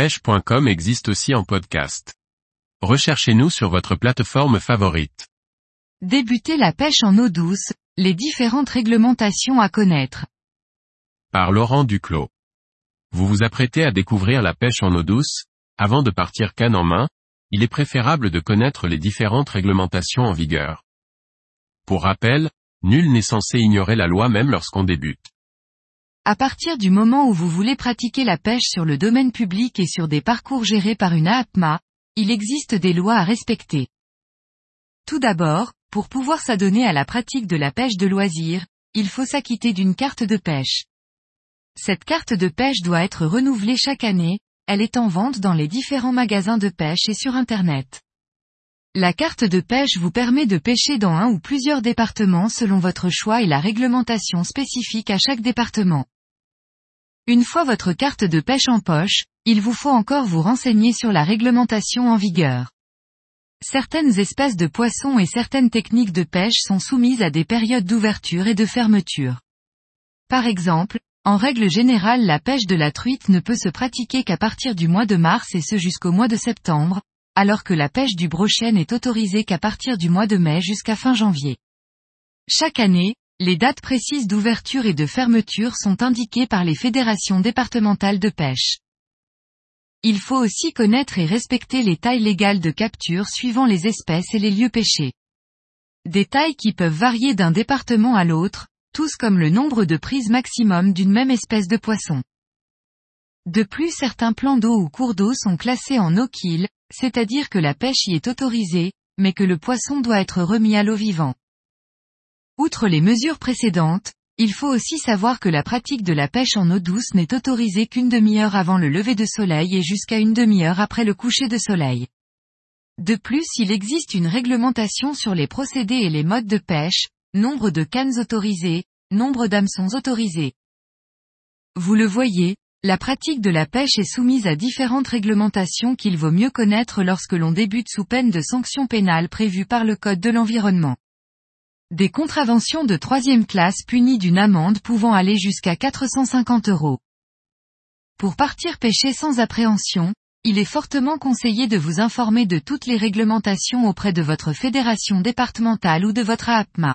pêche.com existe aussi en podcast. Recherchez-nous sur votre plateforme favorite. Débuter la pêche en eau douce, les différentes réglementations à connaître. Par Laurent Duclos. Vous vous apprêtez à découvrir la pêche en eau douce, avant de partir canne en main, il est préférable de connaître les différentes réglementations en vigueur. Pour rappel, nul n'est censé ignorer la loi même lorsqu'on débute. À partir du moment où vous voulez pratiquer la pêche sur le domaine public et sur des parcours gérés par une AAPMA, il existe des lois à respecter. Tout d'abord, pour pouvoir s'adonner à la pratique de la pêche de loisir, il faut s'acquitter d'une carte de pêche. Cette carte de pêche doit être renouvelée chaque année, elle est en vente dans les différents magasins de pêche et sur Internet. La carte de pêche vous permet de pêcher dans un ou plusieurs départements selon votre choix et la réglementation spécifique à chaque département. Une fois votre carte de pêche en poche, il vous faut encore vous renseigner sur la réglementation en vigueur. Certaines espèces de poissons et certaines techniques de pêche sont soumises à des périodes d'ouverture et de fermeture. Par exemple, en règle générale la pêche de la truite ne peut se pratiquer qu'à partir du mois de mars et ce jusqu'au mois de septembre, alors que la pêche du brochet n'est autorisée qu'à partir du mois de mai jusqu'à fin janvier. Chaque année, les dates précises d'ouverture et de fermeture sont indiquées par les fédérations départementales de pêche. Il faut aussi connaître et respecter les tailles légales de capture suivant les espèces et les lieux pêchés. Des tailles qui peuvent varier d'un département à l'autre, tous comme le nombre de prises maximum d'une même espèce de poisson. De plus certains plans d'eau ou cours d'eau sont classés en eau-kill, c'est-à-dire que la pêche y est autorisée, mais que le poisson doit être remis à l'eau vivant. Outre les mesures précédentes, il faut aussi savoir que la pratique de la pêche en eau douce n'est autorisée qu'une demi-heure avant le lever de soleil et jusqu'à une demi-heure après le coucher de soleil. De plus il existe une réglementation sur les procédés et les modes de pêche, Nombre de cannes autorisées, nombre d'hameçons autorisés. Vous le voyez, la pratique de la pêche est soumise à différentes réglementations qu'il vaut mieux connaître lorsque l'on débute sous peine de sanctions pénales prévues par le Code de l'environnement. Des contraventions de troisième classe punies d'une amende pouvant aller jusqu'à 450 euros. Pour partir pêcher sans appréhension, il est fortement conseillé de vous informer de toutes les réglementations auprès de votre fédération départementale ou de votre APMA.